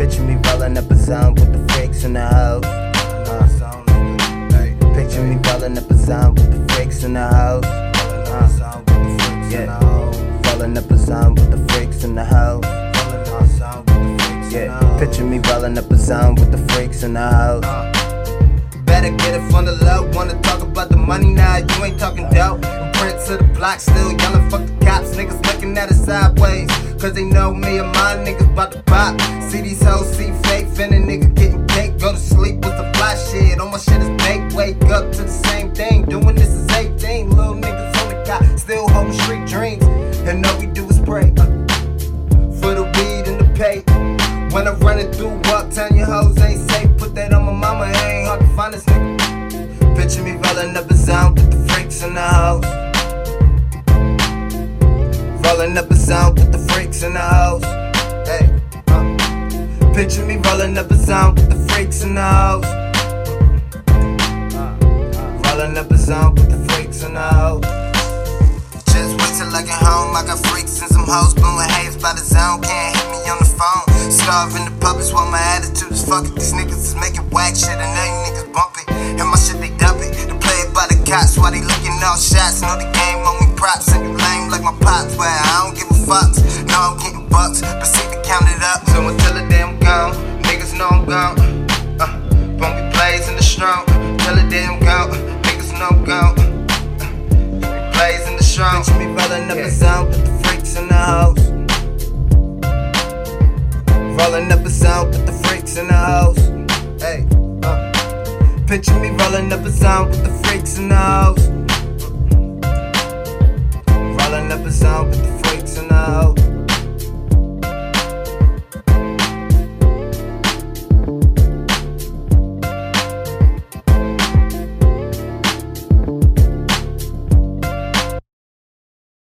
Picture me rolling up a zone with the freaks in the house. Uh, picture me rolling up a zone with the freaks in the house. Uh, yeah, rolling up a zone with the freaks in the house. Yeah, picture me rolling up a zone with the freaks in the house. Better get it from the about the money now? You ain't talking dope. Print to the block, still yelling. Fuck the cops. Niggas looking at us sideways. Cause they know me and my niggas about to pop. See these hoes, see fake. finna nigga getting cake. Go to sleep with the fly shit. All my shit is baked. Wake up to the same thing. Doing this is 18. Little niggas on the cop. Still holding street dreams. And all we do is pray. uh, For the weed and the pay. When I'm running through uptown, your hoes ain't safe. Put that on my mama, it ain't hard to find this nigga. Picture me rolling up a zone with the freaks in the house. Rolling up a zone with the freaks in the house. Hey, uh. Picture me rolling up a zone with the freaks in the house. Rolling up a zone with the freaks in the house. Just wait till I get home. I got freaks and some hoes blowing haze by the zone. Can't hit me on the phone. Starving the puppets while my attitude is fuck it. These niggas is making whack shit and now you niggas bump props and you lame like my pops. Where I don't give a fuck. No, I'm getting bucks. Proceed to count it up. So until the day I'm gone, niggas know I'm gone. Uh, bumpy plays in the strong. Till the day I'm gone, niggas know I'm gone. Uh, plays in the strong. Picture me rolling up a zone with the freaks in the house. Rolling up a zone with the freaks in the house. Hey, uh. Picture me rolling up a zone with the freaks in the house.